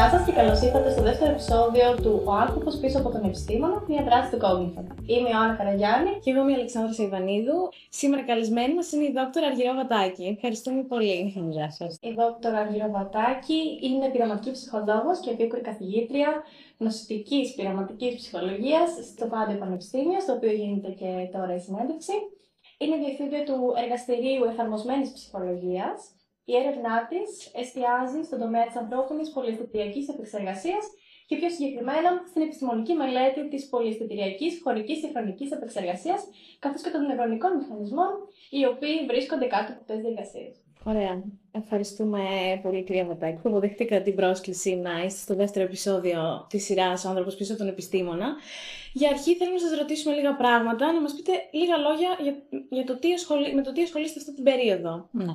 Γεια σας και καλώς ήρθατε στο δεύτερο επεισόδιο του Ο άνθρωπος πίσω από τον επιστήμονα, μια δράση του Cognitive. Είμαι η Ιωάννα Καραγιάννη. Και εγώ είμαι η Αλεξάνδρα Σαϊβανίδου. Σήμερα καλεσμένη μας είναι η δόκτωρα Αργυρό Βατάκη. Ευχαριστούμε πολύ. Γεια σας. Η δόκτωρα Αργυρό Βατάκη είναι πειραματική ψυχολόγο και επίκουρη καθηγήτρια νοσητική πειραματικής ψυχολογίας στο Πάντιο Πανεπιστήμιο, στο οποίο γίνεται και τώρα η συνέντευξη. Είναι διευθύντρια του Εργαστηρίου Εφαρμοσμένης Ψυχολογίας η έρευνά της εστιάζει στον τομέα της ανθρώπινης πολυαισθητηριακής επεξεργασίας και πιο συγκεκριμένα στην επιστημονική μελέτη της πολυαισθητηριακής χωρικής και χρονικής επεξεργασίας, καθώς και των νευρονικών μηχανισμών, οι οποίοι βρίσκονται κάτω από αυτές τις διαδικασίες. Ωραία. Ευχαριστούμε πολύ, κυρία Βατάκη, που αποδεχτήκατε την πρόσκληση να είστε στο δεύτερο επεισόδιο της σειράς Ο άνθρωπος πίσω από τον επιστήμονα. Για αρχή, θέλω να σας ρωτήσουμε λίγα πράγματα, να μας πείτε λίγα λόγια για, για το τι ασχολεί, με το τι ασχολείστε αυτή την περίοδο. Ναι.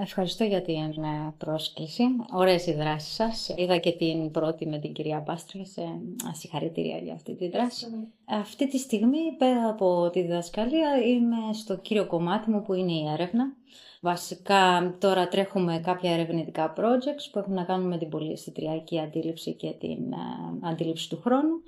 Ευχαριστώ για την ε, πρόσκληση. Ωραίες οι δράσεις σας. Είδα και την πρώτη με την κυρία Μπάστρια. Σε συγχαρητήρια για αυτή τη δράση. Αυτή τη στιγμή, πέρα από τη διδασκαλία, είμαι στο κύριο κομμάτι μου που είναι η έρευνα. Βασικά τώρα τρέχουμε κάποια ερευνητικά projects που έχουν να κάνουν με την πολυαισθητριακή αντίληψη και την ε, αντίληψη του χρόνου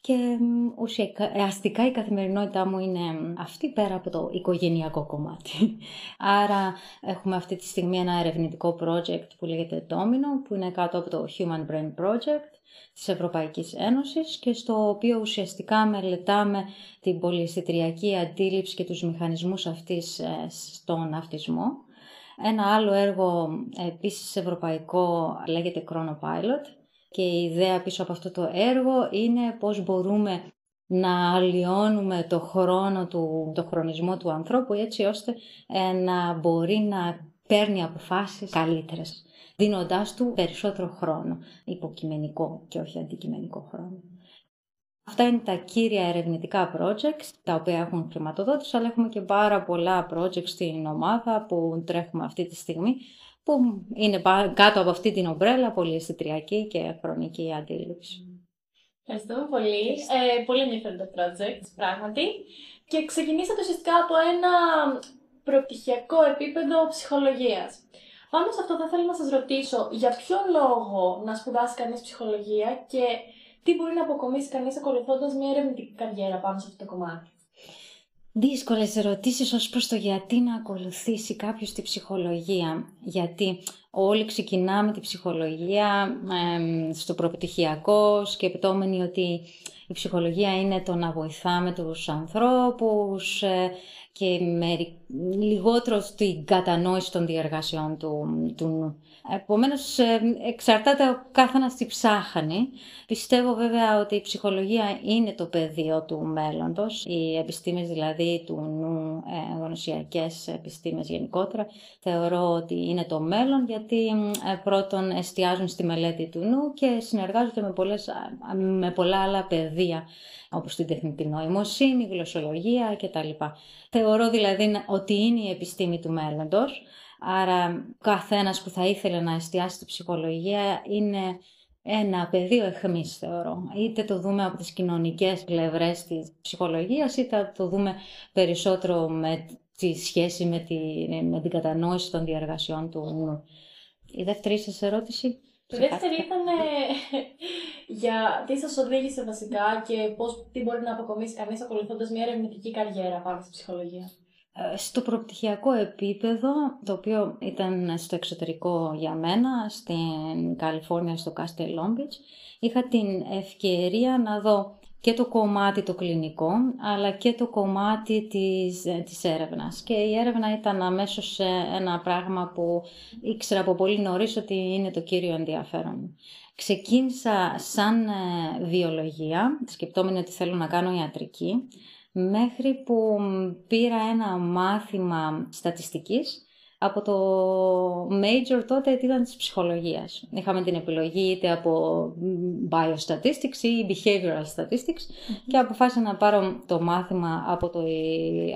και ουσιαστικά η καθημερινότητά μου είναι αυτή πέρα από το οικογενειακό κομμάτι. Άρα έχουμε αυτή τη στιγμή ένα ερευνητικό project που λέγεται Domino που είναι κάτω από το Human Brain Project της Ευρωπαϊκής Ένωσης και στο οποίο ουσιαστικά μελετάμε την πολυαισθητριακή αντίληψη και τους μηχανισμούς αυτής ε, στον αυτισμό. Ένα άλλο έργο επίσης ευρωπαϊκό λέγεται Chronopilot και η ιδέα πίσω από αυτό το έργο είναι πώς μπορούμε να αλλοιώνουμε το χρόνο του, το χρονισμό του ανθρώπου έτσι ώστε ε, να μπορεί να παίρνει αποφάσεις καλύτερες, δίνοντάς του περισσότερο χρόνο, υποκειμενικό και όχι αντικειμενικό χρόνο. Αυτά είναι τα κύρια ερευνητικά projects, τα οποία έχουν χρηματοδότηση, αλλά έχουμε και πάρα πολλά projects στην ομάδα που τρέχουμε αυτή τη στιγμή, που είναι κάτω από αυτή την ομπρέλα πολυαισθητριακή και χρονική αντίληψη. Ευχαριστούμε πολύ. Ε, πολύ ενδιαφέροντα project, πράγματι. Και ξεκινήσατε ουσιαστικά από ένα προπτυχιακό επίπεδο ψυχολογίας. Πάνω σε αυτό θα ήθελα να σας ρωτήσω για ποιο λόγο να σπουδάσει κανείς ψυχολογία και τι μπορεί να αποκομίσει κανείς ακολουθώντας μια ερευνητική καριέρα πάνω σε αυτό το κομμάτι; Δύσκολες ερωτήσεις ως προς το γιατί να ακολουθήσει κάποιος τη ψυχολογία. Γιατί όλοι ξεκινάμε τη ψυχολογία στο προπτυχιακό σκεπτόμενοι ότι η ψυχολογία είναι το να βοηθάμε τους ανθρώπους ε, και με λιγότερο στην κατανόηση των διεργασιών του, του Επομένως, ε, εξαρτάται ο καθένας τι ψάχνει. Πιστεύω βέβαια ότι η ψυχολογία είναι το πεδίο του μέλλοντος. Οι επιστήμες δηλαδή του νου, ε, γνωσιακές επιστήμες γενικότερα, θεωρώ ότι είναι το μέλλον γιατί ε, πρώτον εστιάζουν στη μελέτη του νου και συνεργάζονται με, πολλές, με πολλά άλλα πεδία όπως την τεχνητή νοημοσύνη, γλωσσολογία κτλ. Θεωρώ δηλαδή ότι είναι η επιστήμη του μέλλοντος. Άρα καθένας που θα ήθελε να εστιάσει στη ψυχολογία είναι ένα πεδίο εχμής θεωρώ. Είτε το δούμε από τις κοινωνικές πλευρές της ψυχολογίας, είτε το δούμε περισσότερο με τη σχέση με, τη, με την κατανόηση των διαργασιών του νου. Η δεύτερη σας ερώτηση. Το δεύτερη ήταν για τι σας οδήγησε βασικά και πώς, τι μπορεί να αποκομίσει κανείς ακολουθώντας μια ερευνητική καριέρα πάνω στη ψυχολογία. Ε, στο προπτυχιακό επίπεδο, το οποίο ήταν στο εξωτερικό για μένα, στην Καλιφόρνια, στο Castle Long Beach, είχα την ευκαιρία να δω και το κομμάτι το κλινικό, αλλά και το κομμάτι της, ε, της έρευνας. Και η έρευνα ήταν αμέσως ένα πράγμα που ήξερα από πολύ νωρίς ότι είναι το κύριο ενδιαφέρον. Ξεκίνησα σαν ε, βιολογία, σκεπτόμενη ότι θέλω να κάνω ιατρική, μέχρι που πήρα ένα μάθημα στατιστικής από το major τότε ήταν της ψυχολογίας. Είχαμε την επιλογή είτε από biostatistics ή behavioral statistics και αποφάσισα να πάρω το μάθημα από το,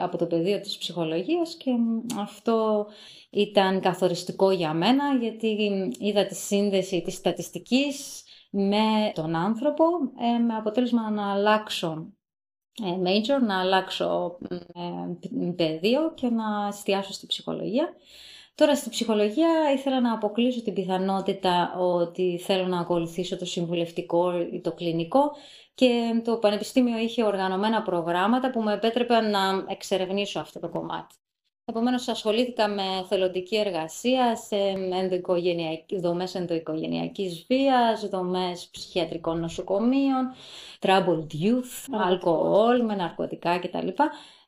από το πεδίο της ψυχολογίας και αυτό ήταν καθοριστικό για μένα γιατί είδα τη σύνδεση της στατιστικής με τον άνθρωπο ε, με αποτέλεσμα να αλλάξω ε, major, να αλλάξω ε, πεδίο και να εστιάσω στη ψυχολογία. Τώρα στη ψυχολογία ήθελα να αποκλείσω την πιθανότητα ότι θέλω να ακολουθήσω το συμβουλευτικό ή το κλινικό και το Πανεπιστήμιο είχε οργανωμένα προγράμματα που με επέτρεπαν να εξερευνήσω αυτό το κομμάτι. Επομένως, ασχολήθηκα με θελοντική εργασία σε δομές ενδοοικογενειακής βίας, δομές ψυχιατρικών νοσοκομείων, troubled youth, αλκοόλ, με ναρκωτικά κτλ.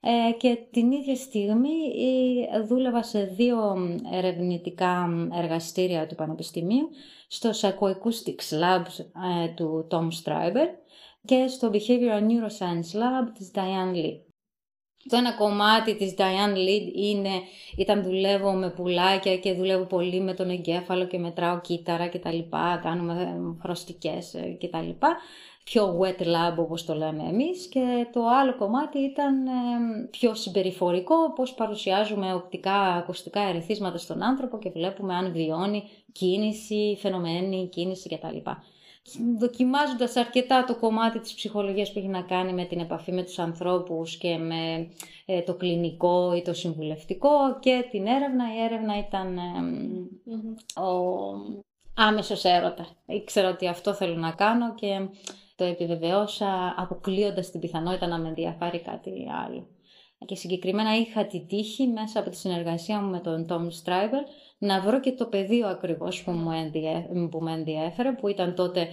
Ε, και την ίδια στιγμή δούλευα σε δύο ερευνητικά εργαστήρια του Πανεπιστημίου, στο Psychoacoustics Lab ε, του Tom Stryber και στο Behavioral Neuroscience Lab της Diane Lee. Το ένα κομμάτι της Diane Lee είναι, ήταν δουλεύω με πουλάκια και δουλεύω πολύ με τον εγκέφαλο και μετράω κύτταρα και τα λοιπά, κάνουμε χρωστικές και τα λοιπά πιο wet lab όπως το λέμε εμείς και το άλλο κομμάτι ήταν πιο συμπεριφορικό, πώς παρουσιάζουμε οπτικά, ακουστικά ερεθίσματα στον άνθρωπο και βλέπουμε αν βιώνει κίνηση, φαινομένη κίνηση κτλ. Δοκιμάζοντας αρκετά το κομμάτι της ψυχολογίας που έχει να κάνει με την επαφή με τους ανθρώπους και με ε, το κλινικό ή το συμβουλευτικό και την έρευνα, η έρευνα ήταν ο άμεσος έρωτας. Ήξερα ότι αυτό θέλω να κάνω και το επιβεβαιώσα αποκλείοντας την πιθανότητα να με ενδιαφέρει κάτι άλλο. Και συγκεκριμένα είχα τη τύχη μέσα από τη συνεργασία μου με τον Tom Stryber να βρω και το πεδίο ακριβώς που, μου που με ενδιέφερε, που ήταν τότε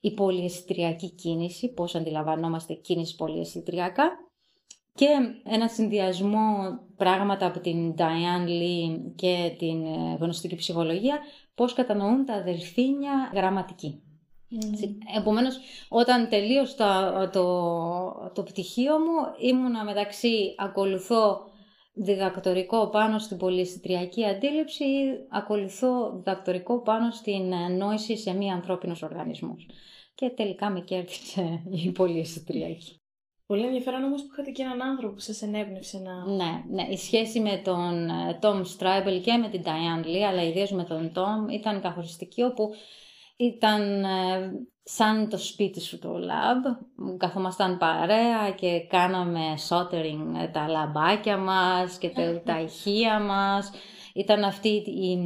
η πολυαισθητριακή κίνηση, πώς αντιλαμβανόμαστε κίνηση πολυαισθητριακά και ένα συνδυασμό πράγματα από την Diane Lee και την ε, γνωστική ψυχολογία, πώς κατανοούν τα αδελφίνια γραμματική. Mm. Επομένως, όταν τελείωσα το, το πτυχίο μου, ήμουνα μεταξύ ακολουθώ διδακτορικό πάνω στην πολυαισθητριακή αντίληψη ή ακολουθώ διδακτορικό πάνω στην νόηση σε μη ανθρώπινος οργανισμός. Και τελικά με κέρδισε η πολυαισθητριακή. Πολύ ενδιαφέρον όμως που είχατε και έναν άνθρωπο που σας ενέπνευσε να... Ναι, ναι, η σχέση με τον Tom Stryble και με την Diane Lee, αλλά ιδίως με τον Tom, ήταν καθοριστική, όπου ήταν ε, σαν το σπίτι σου το lab. Καθόμασταν παρέα και κάναμε soldering ε, τα λαμπάκια μας και τα, τα ηχεία μας. Ήταν αυτή η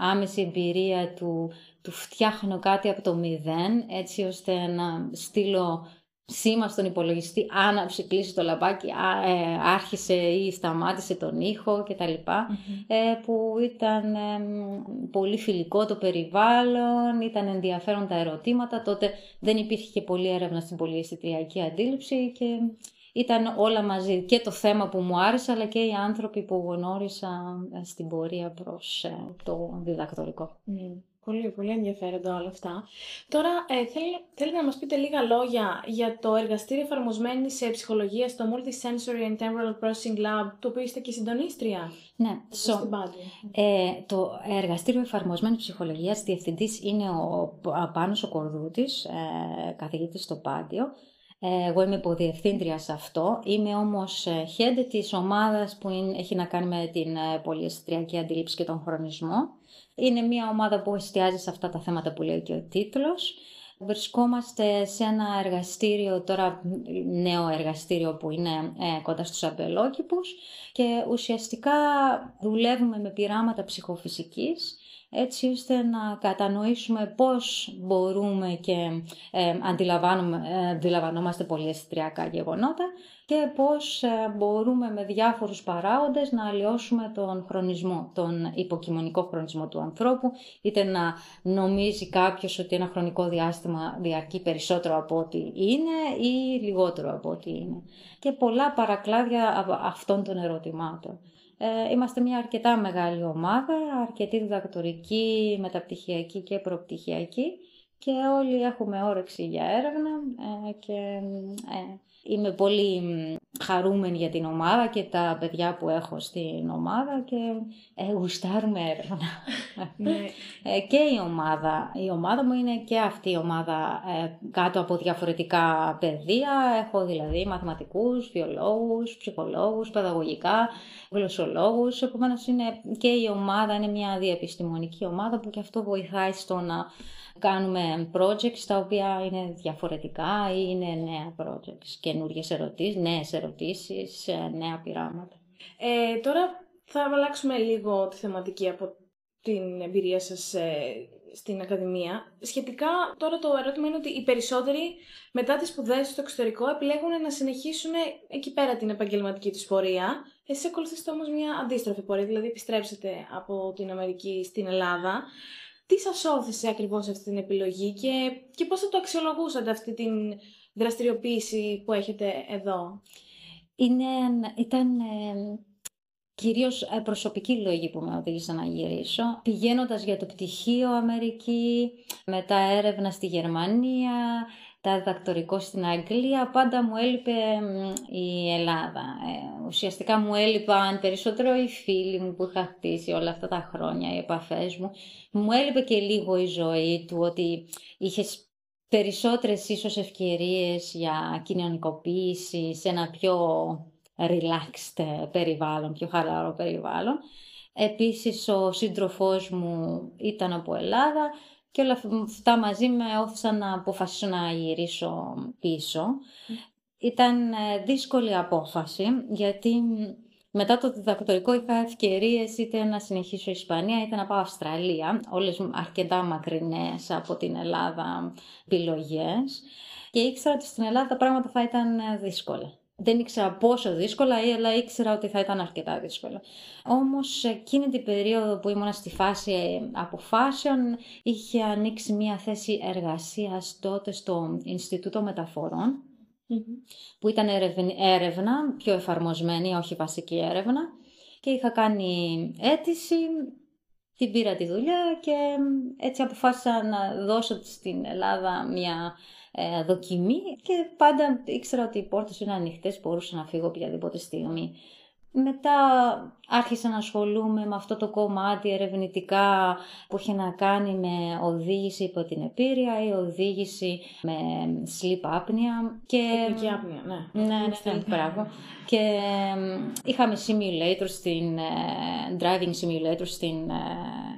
άμεση εμπειρία του, του φτιάχνω κάτι από το μηδέν, έτσι ώστε να στείλω σήμα στον υπολογιστή, άναψε, κλείσει το λαμπάκι, ε, άρχισε ή σταμάτησε τον ήχο κτλ. Ε, που ήταν πολύ φιλικό το περιβάλλον, ήταν ενδιαφέρον τα ερωτήματα, τότε δεν υπήρχε και πολλή έρευνα στην πολυαισθητριακή αντίληψη και ήταν όλα μαζί και το θέμα που μου άρεσε αλλά και οι άνθρωποι που γνώρισα ε, στην πορεία προς το διδακτορικό. Πολύ, πολύ ενδιαφέροντα όλα αυτά. Τώρα, ε, θέλετε να μας πείτε λίγα λόγια για το εργαστήριο εφαρμοσμένη σε ψυχολογία στο Multisensory and Temporal Processing Lab, το οποίο είστε και συντονίστρια; Ναι, so, ε, το εργαστήριο εφαρμοσμένη ψυχολογία διευθυντής είναι ο Πάνος ο Κορδούτης, ε, καθηγητής στο Πάντιο. Ε, εγώ είμαι υποδιευθύντρια σε αυτό. Είμαι όμως ε, head της ομάδας που είναι, έχει να κάνει με την ε, πολυαισθητριακή αντίληψη και τον χρονισμό. Είναι μια ομάδα που εστιάζει σε αυτά τα θέματα που λέει και ο τίτλος. Βρισκόμαστε σε ένα εργαστήριο, τώρα νέο εργαστήριο που είναι ε, κοντά στους αμπελόκηπους και ουσιαστικά δουλεύουμε με πειράματα ψυχοφυσικής έτσι ώστε να κατανοήσουμε πώς μπορούμε και ε, ε αντιλαμβανόμαστε πολύ αισθητριακά γεγονότα και πώς ε, μπορούμε με διάφορους παράγοντες να αλλοιώσουμε τον χρονισμό, τον υποκειμονικό χρονισμό του ανθρώπου, είτε να νομίζει κάποιος ότι ένα χρονικό διάστημα διαρκεί περισσότερο από ό,τι είναι ή λιγότερο από ό,τι είναι. Και πολλά παρακλάδια αυτών των ερωτημάτων. Ε, είμαστε μια αρκετά μεγάλη ομάδα, αρκετή διδακτορική, μεταπτυχιακή και προπτυχιακή και όλοι έχουμε όρεξη για έρευνα ε, και ε, Είμαι πολύ χαρούμενη για την ομάδα και τα παιδιά που έχω στην ομάδα και ε, γουστάρουμε έρευνα. Ναι. ε, και η ομάδα. Η ομάδα μου είναι και αυτή η ομάδα ε, κάτω από διαφορετικά παιδεία. Έχω δηλαδή μαθηματικούς, βιολόγους, ψυχολόγους, παιδαγωγικά, γλωσσολόγους. Επομένως είναι και η ομάδα είναι μια διεπιστημονική ομάδα που και αυτό βοηθάει στο να κάνουμε projects τα οποία είναι διαφορετικά ή είναι νέα projects, καινούργιες ερωτήσεις, νέες ερωτήσεις, ε, νέα πειράματα. Ε, τώρα Θα αλλάξουμε λίγο τη θεματική από την εμπειρία σας ε, στην Ακαδημία. Σχετικά, τώρα το ερώτημα είναι ότι οι περισσότεροι μετά τις σπουδές στο εξωτερικό επιλέγουν να συνεχίσουν εκεί πέρα την επαγγελματική τους πορεία. Εσείς ακολουθήσετε όμως μια αντίστροφη πορεία, δηλαδή επιστρέψετε από την Αμερική στην Ελλάδα. Τι σας όθησε ακριβώς αυτή την επιλογή και, και πώς θα το αξιολογούσατε αυτή την δραστηριοποίηση που έχετε εδώ; Είναι, ήταν ε, κυρίως ε, προσωπική λόγη που με οδήγησαν να γυρίσω. Πηγαίνοντας για το πτυχίο Αμερική, μετά έρευνα στη Γερμανία, τα διδακτορικό στην Αγγλία, πάντα μου έλειπε η Ελλάδα. Ε, ουσιαστικά μου έλειπαν περισσότερο οι φίλοι μου που είχα χτίσει όλα αυτά τα χρόνια, οι επαφές μου. Μου έλειπε και λίγο η ζωή του, ότι είχες περισσότερες ίσως ευκαιρίες για κοινωνικοποίηση σε ένα πιο relaxed περιβάλλον, πιο χαλαρό περιβάλλον. Επίσης ο σύντροφός μου ήταν από Ελλάδα και όλα αυτά μαζί με όθησαν να αποφασίσω να γυρίσω πίσω. Ήταν ε, δύσκολη απόφαση γιατί μετά το διδακτορικό είχα ευκαιρίες είτε να συνεχίσω Ισπανία είτε να πάω Αυστραλία, όλες αρκετά μακρινές από την Ελλάδα επιλογές. Και ήξερα ότι στην Ελλάδα τα πράγματα θα ήταν ε, δύσκολα δεν ήξερα πόσο δύσκολα, αλλά ήξερα ότι θα ήταν αρκετά δύσκολα. Όμως εκείνη την περίοδο που ήμουν στη φάση αποφάσεων είχε ανοίξει μια θέση εργασίας τότε στο Ινστιτούτο που ήταν έρευνα, πιο εφαρμοσμένη, όχι βασική έρευνα. Και είχα κάνει αίτηση, την πήρα τη δουλειά και έτσι αποφάσισα να δώσω στην Ελλάδα μια ε, δοκιμή. Και πάντα ήξερα ότι οι πόρτες είναι ανοιχτές, μπορούσα να φύγω οποιαδήποτε στιγμή. Μετά άρχισα να ασχολούμαι με αυτό το κομμάτι ερευνητικά που είχε να κάνει με οδήγηση υπό την επίρρεια ή οδήγηση με sleep apnea. Και... άπνοια, ναι. Ναι, ναι, ναι, μπράβο. Και είχαμε simulator στην, ε, driving simulator στην ε,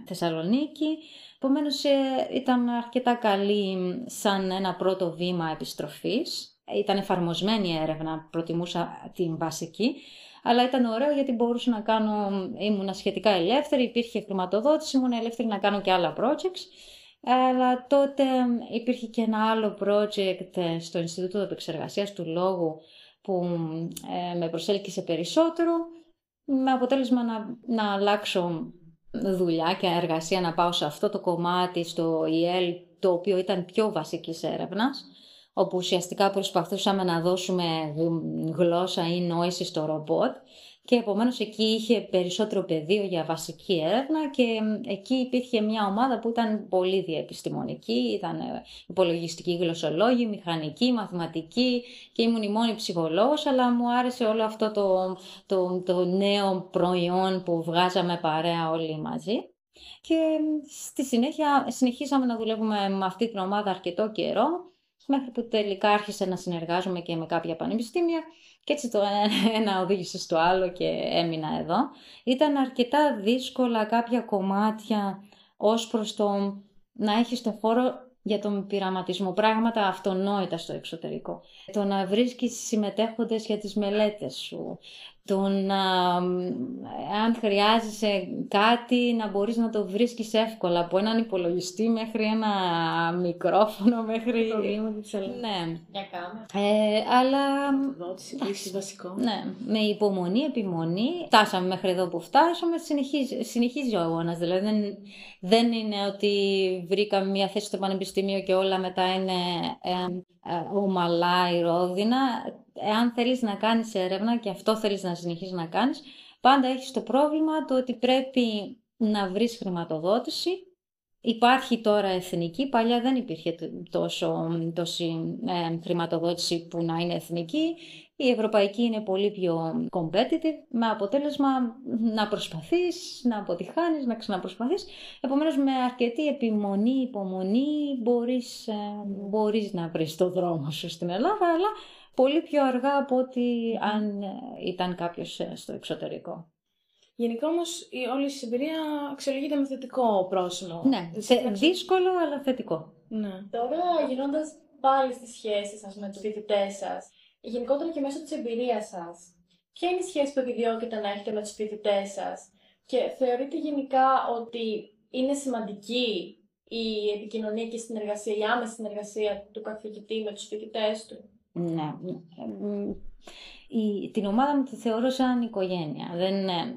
Θεσσαλονίκη Επομένως ε, ήταν αρκετά καλή σαν ένα πρώτο βήμα επιστροφής. Ήταν εφαρμοσμένη η έρευνα, προτιμούσα την βασική, αλλά ήταν ωραίο γιατί μπορούσα να κάνω, ήμουν σχετικά ελεύθερη, υπήρχε χρηματοδότηση, ήμουν ελεύθερη να κάνω και άλλα projects. Αλλά τότε υπήρχε και ένα άλλο project στο Ινστιτούτο Επεξεργασίας του Λόγου που ε, με προσέλκυσε περισσότερο, με αποτέλεσμα να, να αλλάξω δουλειά και εργασία να πάω σε αυτό το κομμάτι στο ΙΕΛ, το οποίο ήταν πιο βασικής έρευνας, όπου ουσιαστικά προσπαθούσαμε να δώσουμε γλώσσα ή νόηση στο ρομπότ και επομένως εκεί είχε περισσότερο πεδίο για βασική έρευνα και εκεί υπήρχε μια ομάδα που ήταν πολύ διεπιστημονική, ήταν ε, υπολογιστική γλωσσολόγη, μηχανική, μαθηματική και ήμουν η μόνη ψυχολόγος, αλλά μου άρεσε όλο αυτό το, το, το νέο προϊόν που βγάζαμε παρέα όλοι μαζί. Και στη συνέχεια συνεχίσαμε να δουλεύουμε με αυτή την ομάδα αρκετό καιρό, μέχρι που τελικά άρχισε να συνεργάζομαι και με κάποια πανεπιστήμια και έτσι το ένα οδήγησε στο άλλο και έμεινα εδώ. Ήταν αρκετά δύσκολα κάποια κομμάτια ως προς το να έχεις το χώρο για τον πειραματισμό, πράγματα αυτονόητα στο εξωτερικό. Το να βρίσκεις συμμετέχοντες για τις μελέτες σου, το να, αν χρειάζεσαι κάτι, να μπορείς να το βρίσκεις εύκολα, από έναν υπολογιστή μέχρι ένα μικρόφωνο, μέχρι... Το ναι. Για κάμερα. Ε, αλλά... Δότηση, βασικό. Ναι, με υπομονή, επιμονή, φτάσαμε μέχρι εδώ που φτάσαμε, συνεχίζει, συνεχίζει ο αγώνας, δηλαδή δεν, δεν είναι ότι βρήκαμε μια θέση στο πανεπιστήμιο και όλα μετά είναι ε, ε, ομαλά, ρόδινα εάν θέλεις να κάνεις έρευνα και αυτό θέλεις να συνεχίσεις να κάνεις, πάντα έχεις το πρόβλημα το ότι πρέπει να βρεις χρηματοδότηση. Υπάρχει τώρα εθνική, παλιά δεν υπήρχε τόσο, τόση ε, χρηματοδότηση που να είναι εθνική. Η ευρωπαϊκή είναι πολύ πιο competitive, με αποτέλεσμα να προσπαθείς, να αποτυχάνεις, να ξαναπροσπαθείς. Επομένως με αρκετή επιμονή, υπομονή μπορείς, ε, μπορείς να βρεις το δρόμο σου στην Ελλάδα, αλλά πολύ πιο αργά από ότι αν ε, ήταν κάποιος ε, στο εξωτερικό. Γενικά όμως η όλη η εμπειρία αξιολογείται με θετικό πρόσημο. Ναι, δύσκολο αλλά θετικό. Ναι. Τώρα γυρνώντα πάλι στη σχέση σας με τους φοιτητές σας, γενικότερα και μέσω της εμπειρίας σας, ποια είναι η σχέση που επιδιώκετε να έχετε με τους φοιτητές σας; Και θεωρείτε γενικά ότι είναι σημαντική η επικοινωνία και η συνεργασία, η άμεση συνεργασία του καθηγητή με τους φοιτητές του; Ναι. Η, την ομάδα μου τη θεωρώ σαν οικογένεια. Δεν, ε,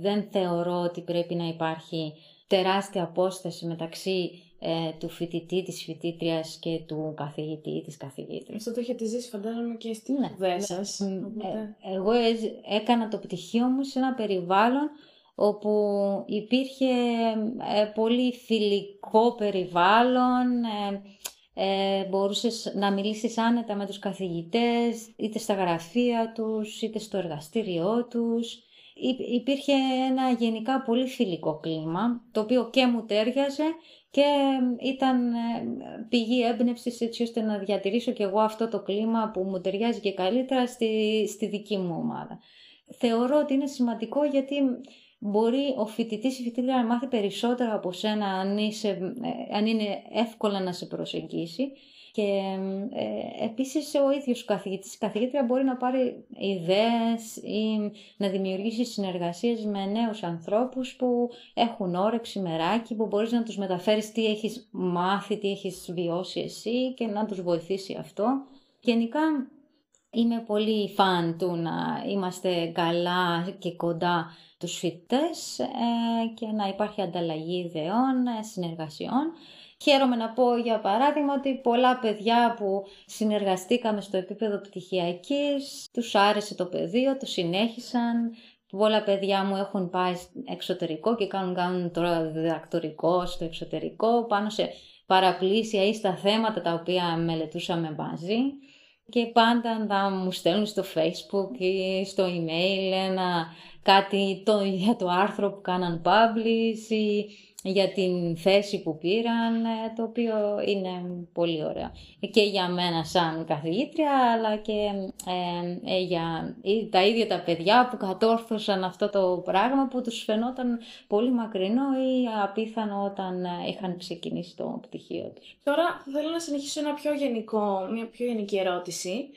δεν θεωρώ ότι πρέπει να υπάρχει τεράστια απόσταση μεταξύ ε, του φοιτητή, της φοιτήτριας και του καθηγητή ή της καθηγήτριας. Αυτό το έχετε ζήσει φαντάζομαι και στην ναι, σπουδές σας. Ε, εγώ έκανα το πτυχίο μου σε ένα περιβάλλον όπου υπήρχε ε, πολύ φιλικό περιβάλλον, ε, μπορούσες να μιλήσεις άνετα με τους καθηγητές, είτε στα γραφεία τους, είτε στο εργαστήριό τους. Υπήρχε ένα γενικά πολύ φιλικό κλίμα, το οποίο και μου τέριαζε και ήταν ε, πηγή έμπνευσης έτσι ώστε να διατηρήσω και εγώ αυτό το κλίμα που μου ταιριάζει και καλύτερα στη, στη δική μου ομάδα. Θεωρώ ότι είναι σημαντικό γιατί μπορεί ο φοιτητής ή η φοιτήτρια να μάθει περισσότερα από σένα αν, είσαι, ε, αν είναι εύκολα να σε προσεγγίσει. Και ε, επίσης ο ίδιος ο καθηγητής, η καθηγήτρια μπορεί να πάρει ιδέες ή να δημιουργήσει συνεργασίες με νέους ανθρώπους που έχουν όρεξη, μεράκι, που μπορείς να τους μεταφέρεις τι έχεις μάθει, τι έχεις βιώσει εσύ και να τους βοηθήσει αυτό. Γενικά είμαι πολύ φαν του να είμαστε καλά και κοντά τους φοιτητές ε, και να υπάρχει ανταλλαγή ιδεών, ε, συνεργασιών. Χαίρομαι να πω για παράδειγμα ότι πολλά παιδιά που συνεργαστήκαμε στο επίπεδο πτυχιακής, τους άρεσε το πεδίο, το συνέχισαν. Πολλά παιδιά μου έχουν πάει εξωτερικό και κάνουν, κάνουν τώρα διδακτορικό στο εξωτερικό πάνω σε παραπλήσια ή στα θέματα τα οποία μελετούσαμε μαζί και πάντα θα μου στέλνουν στο facebook ή στο email ένα κάτι το, για το άρθρο που κάναν publish ή για την θέση που πήραν, ε, το οποίο είναι πολύ ωραίο. Και για μένα σαν καθηγήτρια, αλλά και ε, ε, για τα ίδια τα παιδιά που κατόρθωσαν αυτό το πράγμα που τους φαινόταν πολύ μακρινό ή απίθανο όταν είχαν ξεκινήσει το πτυχίο τους. Τώρα θέλω να συνεχίσω ένα πιο γενικό, μια πιο γενική ερώτηση.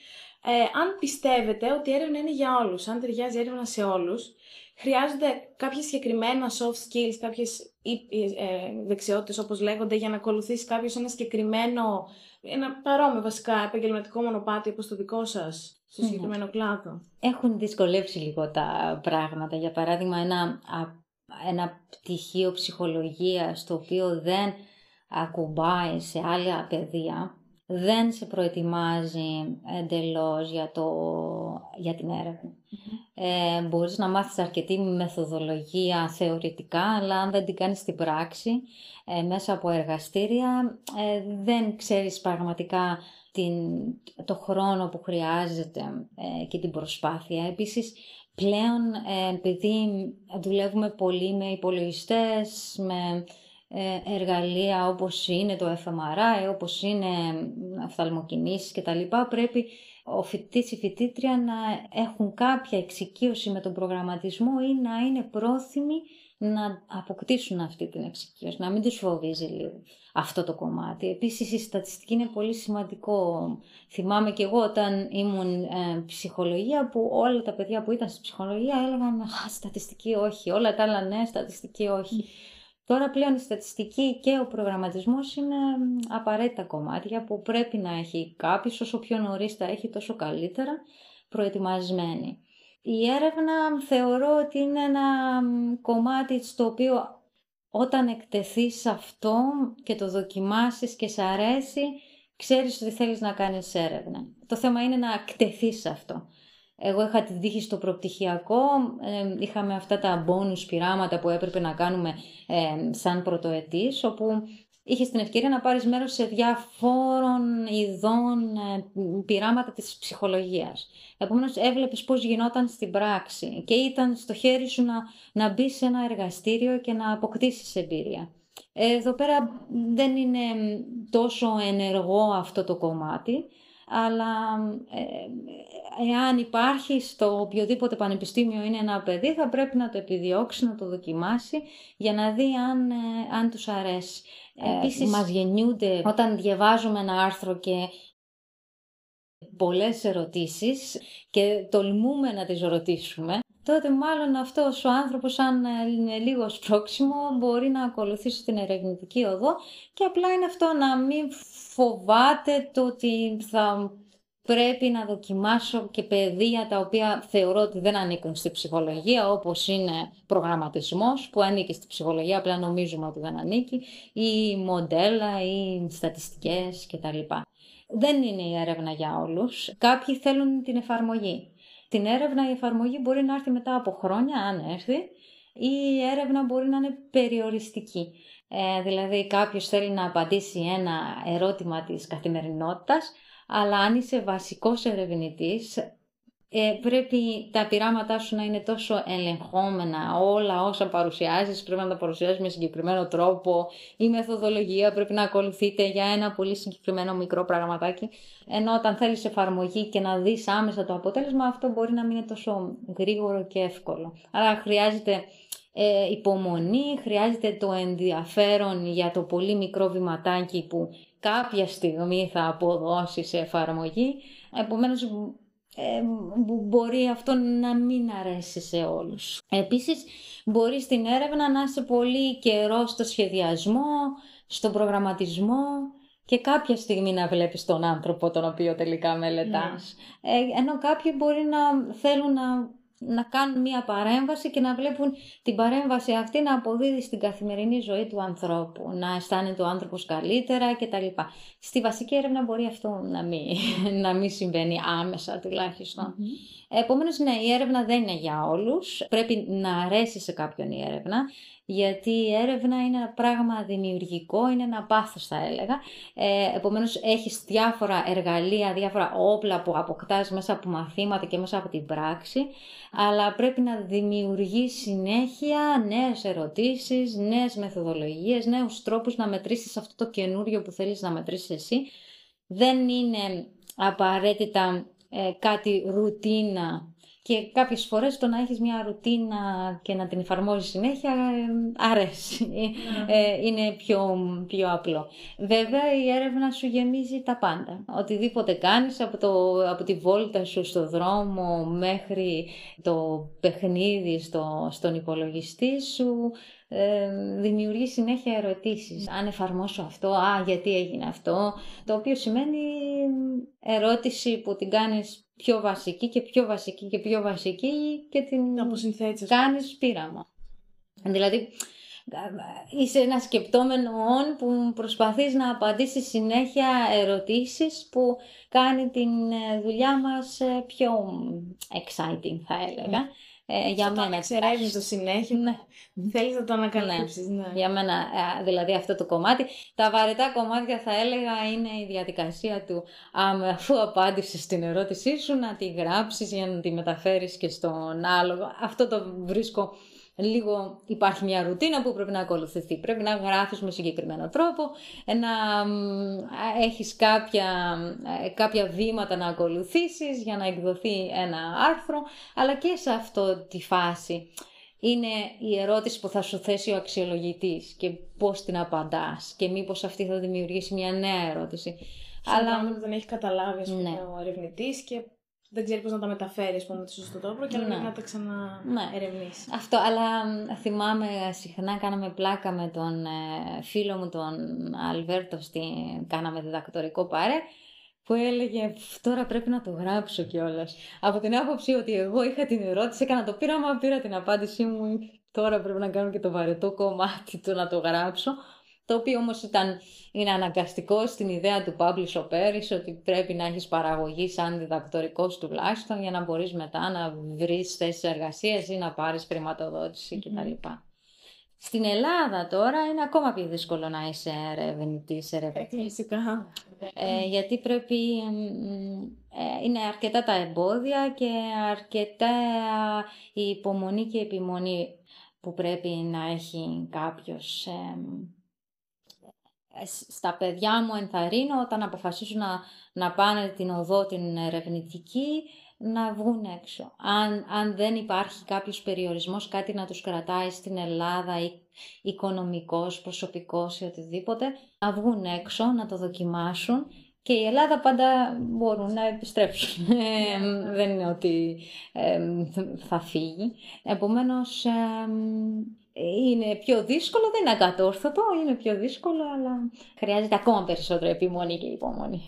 Αν πιστεύετε ότι η έρευνα είναι για όλους, αν ταιριάζει η έρευνα σε όλους, χρειάζονται κάποια συγκεκριμένα soft skills, κάποιες ε, δεξιότητες όπως λέγονται για να ακολουθήσει κάποιος ένα συγκεκριμένο, ένα παρόμοιο βασικά επαγγελματικό μονοπάτι όπως το δικό σας στο ναι. συγκεκριμένο κλάδο. Έχουν δυσκολεύσει λίγο τα πράγματα. Για παράδειγμα ένα, ένα πτυχίο ψυχολογίας το οποίο δεν ακουμπάει σε άλλα παιδεία δεν σε προετοιμάζει εντελώς για, το, για την ερευνα Ε, μπορείς να μάθεις αρκετή μεθοδολογία θεωρητικά, αλλά αν δεν την κάνεις στην πράξη, ε, μέσα από εργαστήρια, ε, δεν ξέρεις πραγματικά την, το χρόνο που χρειάζεται ε, και την προσπάθεια. Επίσης, πλέον, επειδή δουλεύουμε πολύ με υπολογιστές, με ε, εργαλεία όπως είναι το FMRI, όπως είναι οφθαλμοκινήσεις κτλ. Πρέπει ο φοιτητής ή η φοιτήτρια να έχουν κάποια εξοικείωση με τον προγραμματισμό ή να είναι πρόθυμοι να αποκτήσουν αυτή την εξοικείωση, να μην τους φοβίζει λίγο αυτό το κομμάτι. Επίσης η στατιστική είναι πολύ σημαντικό. Θυμάμαι και εγώ όταν ήμουν ε, ψυχολογία που όλα τα παιδιά που ήταν στη ψυχολογία έλεγαν «Α, στατιστική όχι, όλα τα άλλα ναι, στατιστική όχι». Τώρα πλέον η στατιστική και ο προγραμματισμός είναι απαραίτητα κομμάτια που πρέπει να έχει κάποιος όσο πιο νωρίς τα έχει τόσο καλύτερα προετοιμασμένη. Η έρευνα θεωρώ ότι είναι ένα κομμάτι στο οποίο όταν εκτεθείς σε αυτό και το δοκιμάσεις και σε αρέσει, ξέρεις ότι θέλεις να κάνεις έρευνα. Το θέμα είναι να εκτεθείς σε αυτό. Εγώ είχα τη δίχη στο προπτυχιακό, ε, είχαμε αυτά τα bonus πειράματα που έπρεπε να κάνουμε ε, σαν πρωτοετής, όπου είχες την ευκαιρία να πάρεις μέρος σε διάφορων ειδών ε, πειράματα της ψυχολογίας. Επομένως έβλεπες πώς γινόταν στην πράξη και ήταν στο χέρι σου να, να μπεις σε ένα εργαστήριο και να αποκτήσεις εμπειρία. Εδώ πέρα δεν είναι τόσο ενεργό αυτό το κομμάτι, αλλά ε, εάν υπάρχει στο οποιοδήποτε πανεπιστήμιο είναι ένα παιδί θα πρέπει να το επιδιώξει, να το δοκιμάσει για να δει αν, ε, αν τους αρέσει. Ε, Επίσης μας γεννιούνται όταν διαβάζουμε ένα άρθρο και πολλές ερωτήσεις και τολμούμε να τις ρωτήσουμε, τότε μάλλον αυτός ο άνθρωπος, αν είναι λίγος σπρώξιμο, μπορεί να ακολουθήσει την ερευνητική οδό και απλά είναι αυτό να μην φοβάται το ότι θα πρέπει να δοκιμάσω και παιδεία τα οποία θεωρώ ότι δεν ανήκουν στη ψυχολογία, όπως είναι προγραμματισμός που ανήκει στη ψυχολογία, απλά νομίζουμε ότι δεν ανήκει, ή μοντέλα ή στατιστικές κτλ. Δεν είναι η έρευνα για όλους. Κάποιοι θέλουν την εφαρμογή. Την έρευνα η εφαρμογή μπορεί να έρθει μετά από χρόνια, αν έρθει, ή η έρευνα μπορεί να είναι περιοριστική. Ε, δηλαδή κάποιος θέλει να απαντήσει ένα ερώτημα της καθημερινότητας, αλλά αν είσαι βασικός ερευνητής, ε, πρέπει τα πειράματά σου να είναι τόσο ελεγχόμενα, όλα όσα παρουσιάζεις πρέπει να τα παρουσιάζεις με συγκεκριμένο τρόπο, η μεθοδολογία πρέπει να ακολουθείτε για ένα πολύ συγκεκριμένο μικρό πραγματάκι, ενώ όταν θέλεις εφαρμογή και να δεις άμεσα το αποτέλεσμα, αυτό μπορεί να μην είναι τόσο γρήγορο και εύκολο. Άρα χρειάζεται ε, υπομονή, χρειάζεται το ενδιαφέρον για το πολύ μικρό βηματάκι που κάποια στιγμή θα αποδώσει σε εφαρμογή. Επομένως, ε, μπορεί αυτό να μην αρέσει σε όλους. Επίσης, μπορεί στην έρευνα να είσαι πολύ καιρό στο σχεδιασμό, στον προγραμματισμό και κάποια στιγμή να βλέπεις τον άνθρωπο τον οποίο τελικά μελετάς. Ναι. Ε, ενώ κάποιοι μπορεί να θέλουν να να κάνουν μία παρέμβαση και να βλέπουν την παρέμβαση αυτή να αποδίδει στην καθημερινή ζωή του ανθρώπου, να αισθάνεται ο άνθρωπος καλύτερα κτλ. Στη βασική έρευνα μπορεί αυτό να μην, να μην συμβαίνει άμεσα τουλάχιστον. Mm-hmm. Επομένως, ναι, η έρευνα δεν είναι για όλους. Πρέπει να αρέσει σε κάποιον η έρευνα γιατί η έρευνα είναι ένα πράγμα δημιουργικό, είναι ένα πάθος θα έλεγα. Ε, επομένως έχεις διάφορα εργαλεία, διάφορα όπλα που αποκτάς μέσα από μαθήματα και μέσα από την πράξη, αλλά πρέπει να δημιουργείς συνέχεια νέες ερωτήσεις, νέες μεθοδολογίες, νέους τρόπους να μετρήσεις αυτό το καινούριο που θέλεις να μετρήσεις εσύ. Δεν είναι απαραίτητα ε, κάτι ρουτίνα και κάποιες φορές το να έχεις μια ρουτίνα και να την εφαρμόζεις συνέχεια ε, αρέσει. Ναι. Ε, είναι πιο, πιο απλό. Βέβαια η έρευνα σου γεμίζει τα πάντα. Οτιδήποτε κάνεις από, το, από τη βόλτα σου στο δρόμο μέχρι το παιχνίδι στο, στον υπολογιστή σου ε, δημιουργείς συνέχεια ερωτήσεις. Αν εφαρμόσω αυτό, α, γιατί έγινε αυτό, το οποίο σημαίνει ερώτηση που την κάνεις πιο βασική και πιο βασική και πιο βασική και την κάνεις πείραμα. Δηλαδή, είσαι ένας σκεπτόμενο όν που προσπαθείς να απαντήσεις συνέχεια ερωτήσεις που κάνει την ε, δουλειά μας ε, πιο exciting θα έλεγα. Ε, για αυτό μένα. Εξερεύνει το συνέχεια. Ναι. Θέλεις να το ανακαλύψεις. Ναι. ναι. Για μένα, ε, δηλαδή αυτό το κομμάτι. Τα βαρετά κομμάτια θα έλεγα είναι η διαδικασία του αφού απάντησες στην ερώτησή σου να τη γράψεις για να τη μεταφέρεις και στον άλλο. Αυτό το βρίσκω λίγο υπάρχει μια ρουτίνα που πρέπει να ακολουθηθεί. Πρέπει να γράφεις με συγκεκριμένο τρόπο, να έχεις κάποια, ε, κάποια βήματα να ακολουθήσεις για να εκδοθεί ένα άρθρο, αλλά και σε αυτό τη φάση είναι η ερώτηση που θα σου θέσει ο αξιολογητής και πώς την απαντάς και μήπως αυτή θα δημιουργήσει μια νέα ερώτηση. αλλά δεν έχει καταλάβει ναι. ο ερευνητής και δεν ξέρει πώς να τα μεταφέρεις, α πούμε, το σωστό τρόπο και ναι. να τα ξαναερευνήσεις. Ναι. Αυτό, αλλά θυμάμαι συχνά κάναμε πλάκα με τον ε, φίλο μου, τον Αλβέρτο, στη... κάναμε διδακτορικό πάρε, που έλεγε τώρα πρέπει να το γράψω κιόλας. Από την άποψη ότι εγώ είχα την ερώτηση, έκανα το πείραμα, πήρα την απάντησή μου, τώρα πρέπει να κάνω και το βαρετό κομμάτι του να το γράψω το οποίο όμως ήταν, είναι αναγκαστικό στην ιδέα του Publish Operis, ότι πρέπει να έχεις παραγωγή σαν διδακτορικός τουλάχιστον για να μπορείς μετά να βρεις θέσεις εργασίας ή να πάρεις χρηματοδότηση κτλ. Στην Ελλάδα τώρα είναι ακόμα πιο δύσκολο να είσαι ερευνητής. Φυσικά. Ε, γιατί πρέπει, ε, είναι αρκετά τα εμπόδια και αρκετά η υπομονή και η επιμονή που πρέπει να έχει κάποιος στα παιδιά μου ενθαρρύνω όταν αποφασίσουν να, να πάνε την οδό την ερευνητική να βγουν έξω. Αν, αν δεν υπάρχει κάποιος περιορισμός, κάτι να τους κρατάει στην Ελλάδα ή οικονομικός, προσωπικός ή οτιδήποτε, να βγουν έξω, να το δοκιμάσουν Και η Ελλάδα πάντα μπορούν να επιστρέψουν. Ε, δεν είναι ότι ε, θα φύγει. Επομένως, είναι πιο δύσκολο, δεν είναι ακατόρθωτο, είναι πιο δύσκολο, αλλά χρειάζεται ακόμα περισσότερο επιμονή και υπομονή.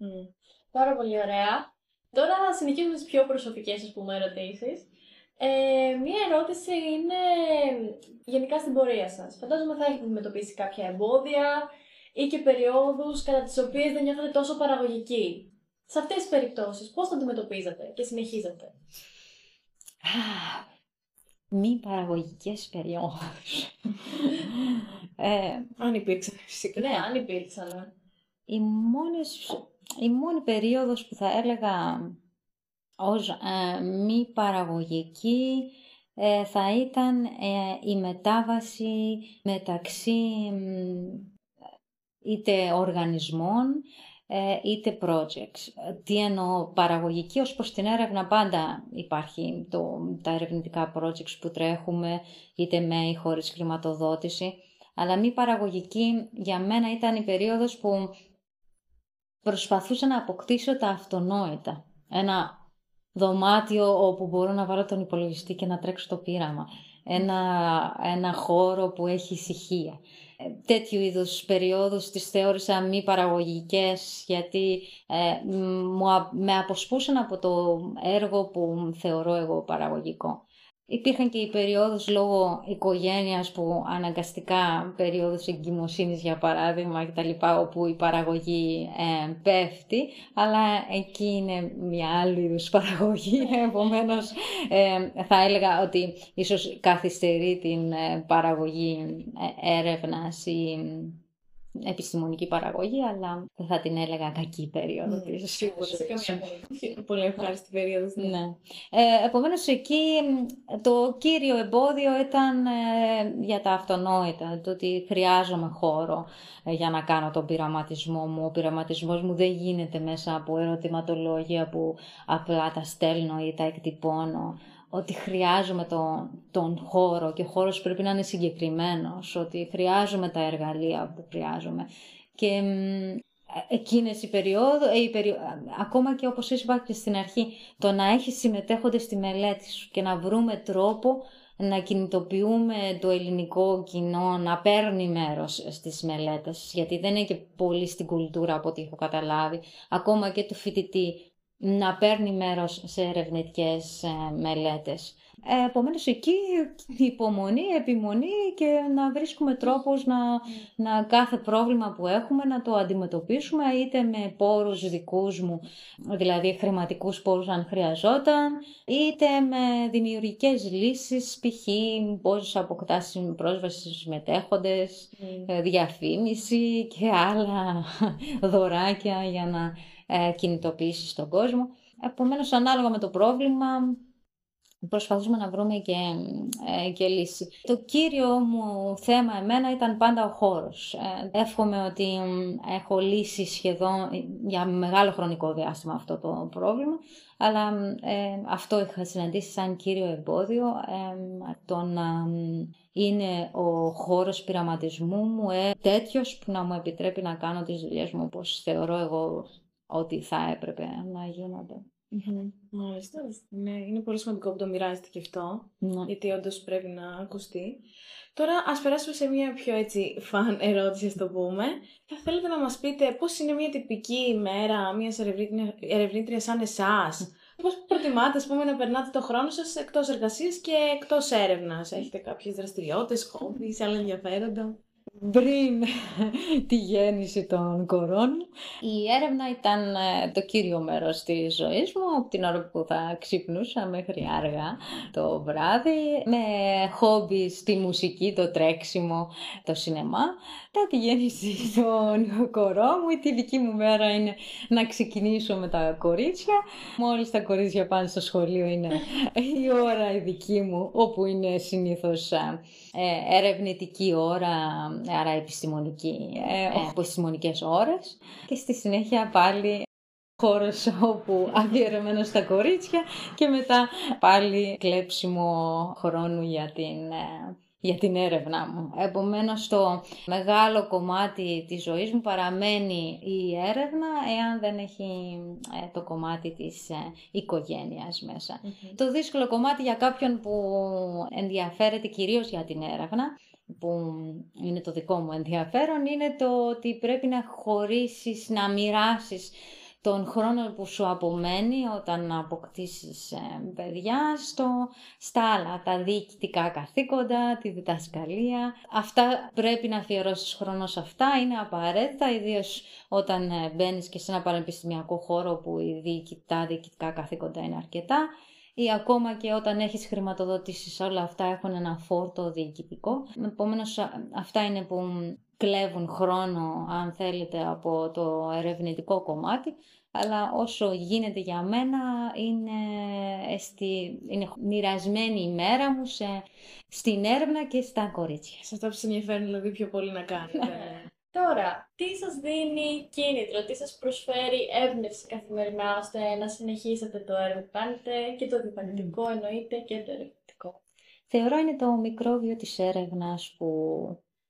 Mm. Πάρα πολύ ωραία. Τώρα συνεχίζουμε τις πιο προσωπικές, ας πούμε, ερωτήσεις. Ε, μία ερώτηση είναι γενικά στην πορεία σας. Φαντάζομαι θα έχετε αντιμετωπίσει κάποια εμπόδια ή και περιόδους κατά τις οποίες δεν νιώθετε τόσο παραγωγικοί. Σε αυτές τις περιπτώσεις πώς τα αντιμετωπίζετε και συνεχίζετε; Μη παραγωγικές περιόδους. ε, αν υπήρξαν φυσικά. Ναι, αν υπήρξαν. Η, μόνες, η μόνη περίοδος που θα έλεγα ως ε, μη παραγωγική ε, θα ήταν ε, η μετάβαση μεταξύ είτε οργανισμών είτε projects. Τι εννοώ παραγωγική, ως προς την έρευνα πάντα υπάρχει το, τα ερευνητικά projects που τρέχουμε, είτε με ή χωρίς χρηματοδότηση, αλλά μη παραγωγική για μένα ήταν η περίοδος που προσπαθούσα να αποκτήσω τα αυτονόητα. Ένα δωμάτιο όπου μπορώ να βάλω τον υπολογιστή και να τρέξω το πείραμα. Ένα, ένα χώρο που έχει ησυχία. Ε, τέτοιου είδους περιόδους τις θεώρησα μη παραγωγικές γιατί ε, με αποσπούσαν από το έργο που θεωρώ εγώ παραγωγικό. Υπήρχαν και οι περίοδους λόγω οικογένειας που αναγκαστικά περίοδους εγκυμοσύνης για παράδειγμα και τα λοιπά όπου η παραγωγή ε, πέφτει αλλά εκεί είναι μια άλλη είδους παραγωγή. Επομένως ε, θα έλεγα ότι ίσως καθυστερεί την ε, παραγωγή ε, έρευνας ή επιστημονική παραγωγή, αλλά δεν θα την έλεγα κακή περίοδο mm. Σίγουρα, Πολύ ευχάριστη περίοδος. Ναι. ναι. Ε, επομένως, εκεί το κύριο εμπόδιο ήταν ε, για τα αυτονόητα, το ότι χρειάζομαι χώρο ε, για να κάνω τον πειραματισμό μου. Ο πειραματισμός μου δεν γίνεται μέσα από ερωτηματολόγια που απλά τα στέλνω ή τα εκτυπώνω ότι χρειάζομαι τον, τον χώρο και ο χώρος πρέπει να είναι συγκεκριμένος, ότι χρειάζομαι τα εργαλεία που χρειάζομαι. Και εκείνες οι περίοδο, ε, η ακόμα και όπως είπα και στην αρχή, το να έχεις συμμετέχονται στη μελέτη σου και να βρούμε τρόπο να κινητοποιούμε το ελληνικό κοινό να παίρνει μέρος στις μελέτες, γιατί δεν είναι και πολύ στην κουλτούρα από ό,τι έχω καταλάβει, ακόμα και του φοιτητή να παίρνει μέρος σε ερευνητικές ε, μελέτες. Ε, επομένως εκεί υπομονή, επιμονή και να βρίσκουμε τρόπους να, να κάθε πρόβλημα που έχουμε να το αντιμετωπίσουμε είτε με πόρους δικούς μου, δηλαδή χρηματικούς πόρους αν χρειαζόταν, είτε με δημιουργικές λύσεις, π.χ. πώς αποκτάσει πρόσβαση στους συμμετέχοντες, mm. διαφήμιση και άλλα δωράκια για να ε, κινητοποιήσεις στον κόσμο. Επομένως, ανάλογα με το πρόβλημα, προσπαθούμε να βρούμε και, ε, και λύση. Το κύριο μου θέμα εμένα ήταν πάντα ο χώρος. Ε, εύχομαι ότι έχω λύσει σχεδόν για μεγάλο χρονικό διάστημα αυτό το πρόβλημα, αλλά ε, αυτό είχα συναντήσει σαν κύριο εμπόδιο, ε, το να είναι ο χώρος πειραματισμού μου ε, τέτοιος που να μου επιτρέπει να κάνω τις δουλειές μου όπως θεωρώ εγώ ότι θα έπρεπε να γίνονται. Μάλιστα. Ναι, είναι πολύ σημαντικό που το μοιράζετε και αυτό, ναι. γιατί όντως πρέπει να ακουστεί. Τώρα, ας περάσουμε σε μια πιο έτσι φαν ερώτηση, ας το πούμε. Θα θέλετε να μας πείτε πώς είναι μια τυπική ημέρα μια ερευνήτρια σαν εσάς; Πώς προτιμάτε, πούμε, να περνάτε το χρόνο σας εκτός εργασίας και εκτός έρευνας; Έχετε κάποιες δραστηριότητες, χόμπι, άλλα ενδιαφέροντα; Πριν τη γέννηση των κορών. Η έρευνα ήταν ε, το κύριο μέρος της ζωής μου, από την ώρα που θα ξυπνούσα μέχρι άργα το βράδυ, με χόμπι στη μουσική, το τρέξιμο, το σινεμά. Τα τη γέννηση των κορών μου, τη δική μου μέρα είναι να ξεκινήσω με τα κορίτσια. Μόλις τα κορίτσια πάνε στο σχολείο είναι η ώρα η δική μου, όπου είναι συνήθως ε, ε, ερευνητική ώρα άρα επιστημονική, ε, επιστημονικές ώρες και στη συνέχεια πάλι χώρος όπου αφιερωμένο στα κορίτσια και μετά πάλι κλέψιμο χρόνου για την, ε, για την έρευνά μου. Επομένως το μεγάλο κομμάτι της ζωής μου παραμένει η έρευνα εάν δεν έχει ε, το κομμάτι της ε, οικογένειας μέσα. Το δύσκολο κομμάτι για κάποιον που ενδιαφέρεται κυρίως για την έρευνα που είναι το δικό μου ενδιαφέρον είναι το ότι πρέπει να χωρίσεις, να μοιράσεις τον χρόνο που σου απομένει όταν αποκτήσεις ε, παιδιά στο, στα άλλα, τα διοικητικά καθήκοντα, τη διδασκαλία. Αυτά πρέπει να αφιερώσεις χρόνος σε αυτά, είναι απαραίτητα, ιδίως όταν ε, μπαίνεις και σε ένα πανεπιστημιακό χώρο που οι τα διοικητικά καθήκοντα είναι αρκετά ή ακόμα και όταν έχεις χρηματοδοτήσεις όλα αυτά έχουν ένα φόρτο διοικητικό. Επομένως, αυτά είναι που κλέβουν χρόνο, αν θέλετε, από το ερευνητικό κομμάτι αλλά όσο γίνεται για μένα είναι, εστι... είναι μοιρασμένη η μέρα μου σε... στην έρευνα και στα κορίτσια. Σε αυτό που σε ενδιαφέρει δηλαδή πιο πολύ να κάνετε. Τώρα, τι σας δίνει κίνητρο, τι σας προσφέρει έμπνευση καθημερινά ώστε να συνεχίσετε το έργο που κάνετε και το διπανητικό εννοείται και το ερευνητικό; Θεωρώ είναι το μικρόβιο της έρευνας που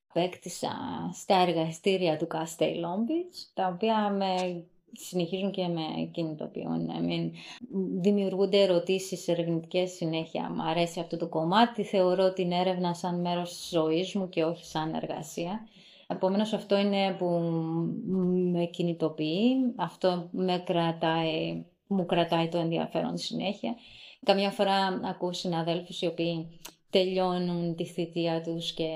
απέκτησα στα εργαστήρια του Castell Lombits, τα οποία με συνεχίζουν και με κινητοποιούν. I δημιουργούνται ερωτήσεις ερευνητικές συνέχεια. Μου αρέσει αυτό το κομμάτι. Θεωρώ την έρευνα σαν μέρος της ζωής μου και όχι σαν εργασία. Επομένως αυτό είναι που με κινητοποιεί, αυτό με κρατάει, μου κρατάει το ενδιαφέρον συνέχεια. Καμιά φορά ακούω συναδέλφους οι οποίοι τελειώνουν τη θητεία τους και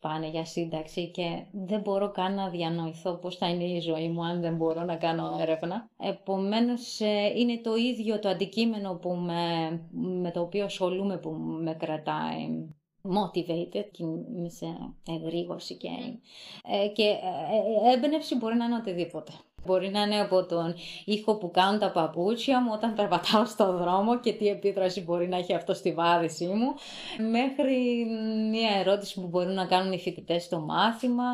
πάνε για σύνταξη και δεν μπορώ καν να διανοηθώ πώς θα είναι η ζωή μου αν δεν μπορώ να κάνω έρευνα. Επομένως ε, είναι το ίδιο το αντικείμενο που με, με το οποίο ασχολούμαι που με κρατάει motivated και σε εγρήγορση και, ε, και ε, έμπνευση μπορεί να είναι οτιδήποτε. Μπορεί να είναι από τον ήχο που κάνουν τα παπούτσια μου όταν περπατάω στο δρόμο και τι επίδραση μπορεί να έχει αυτό στη βάδισή μου, μέχρι μια ερώτηση που μπορούν να κάνουν οι φοιτητές στο μάθημα.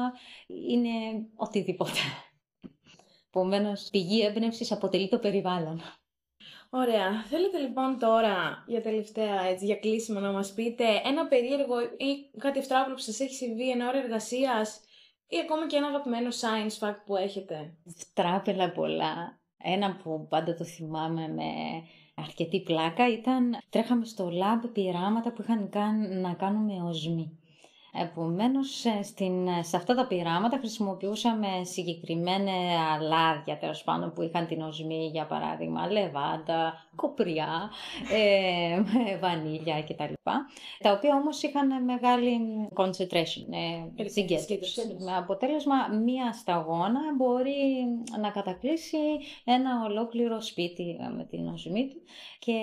Είναι οτιδήποτε. Επομένως, πηγή έμπνευσης αποτελεί το περιβάλλον. Ωραία. Θέλετε λοιπόν τώρα για τελευταία έτσι, για κλείσιμο να μας πείτε ένα περίεργο ή κάτι ευτράπλο που σας έχει συμβεί ένα ώρα εργασίας ή ακόμα και ένα αγαπημένο science fact που έχετε; Τράπελα πολλά. Ένα που πάντα το θυμάμαι με αρκετή πλάκα ήταν τρέχαμε στο lab πειράματα που είχαν να κάνουν με οσμή. Επομένως, σε αυτά τα πειράματα χρησιμοποιούσαμε συγκεκριμένα λάδια, τέλος πάντων, που είχαν την οσμή, για παράδειγμα, λεβάντα, κοπριά, ε, βανίλια κτλ. Τα οποία όμως είχαν μεγάλη concentration, ε, συγκέντρωση. Με αποτέλεσμα, μία σταγόνα μπορεί να κατακλείσει ένα ολόκληρο σπίτι ε, με την οσμή του και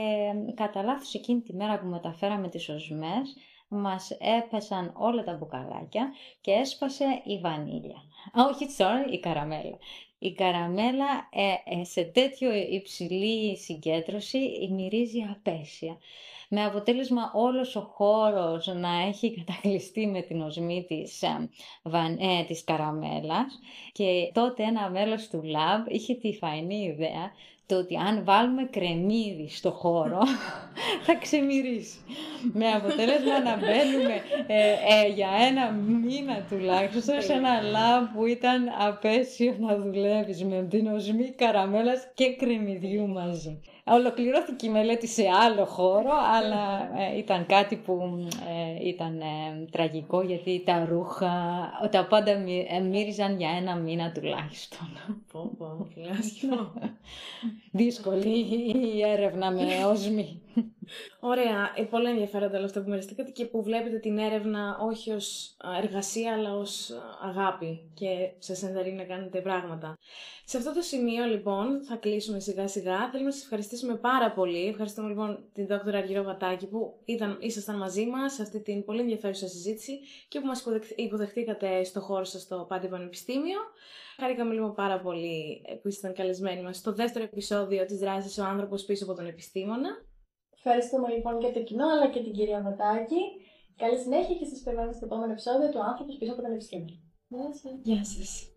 κατά λάθος εκείνη τη μέρα που μεταφέραμε τις οσμές, μας έπεσαν όλα τα μπουκαλάκια και έσπασε η βανίλια. Όχι, sorry, η καραμέλα. Η καραμέλα ε, ε, σε τέτοιο υψηλή συγκέντρωση μυρίζει απέσια. Με αποτέλεσμα όλος ο χώρος να έχει κατακλειστεί με την οσμή της, ε, ε, της καραμέλας και τότε ένα μέλος του λαμπ είχε τη φαϊνή ιδέα το ότι αν βάλουμε κρεμμύδι στο χώρο θα ξεμυρίσει. Με αποτέλεσμα να μπαίνουμε ε, ε, για ένα μήνα τουλάχιστον σε ένα λάμπ που ήταν απέσιο να δουλεύεις με την οσμή καραμέλας και κρεμμυδιού μαζί. Ολοκληρώθηκε η μελέτη σε άλλο χώρο, αλλά ε, ήταν κάτι που ε, ήταν ε, τραγικό γιατί τα ρούχα, τα πάντα μύριζαν για ένα μήνα τουλάχιστον. Πω, πω, Δύσκολη η έρευνα με οσμή. Ωραία. Ε, πολύ ενδιαφέροντα όλα αυτά που μοιραστήκατε και που βλέπετε την έρευνα όχι ως εργασία αλλά ως αγάπη και σας ενθαρρύνει να κάνετε πράγματα. Σε αυτό το σημείο λοιπόν θα κλείσουμε σιγά σιγά. Θέλουμε να σας ευχαριστήσουμε πάρα πολύ. Ευχαριστούμε λοιπόν την δόκτωρα Αργυρό Βατάκη που ήταν, ήσασταν μαζί μας σε αυτή την πολύ ενδιαφέρουσα συζήτηση και που μας υποδεχτήκατε στο χώρο σας στο Πάντε Πανεπιστήμιο. Χαρήκαμε λοιπόν πάρα πολύ που ήσασταν καλεσμένοι μας στο δεύτερο επεισόδιο της δράσης «Ο άνθρωπος πίσω από τον επιστήμονα». Ευχαριστούμε λοιπόν και το κοινό αλλά και την κυρία Βατάκη. Καλή συνέχεια και σας περιμένουμε στο επόμενο επεισόδιο του Άνθρωπος πίσω από τον επιστήμονα. Γεια σας.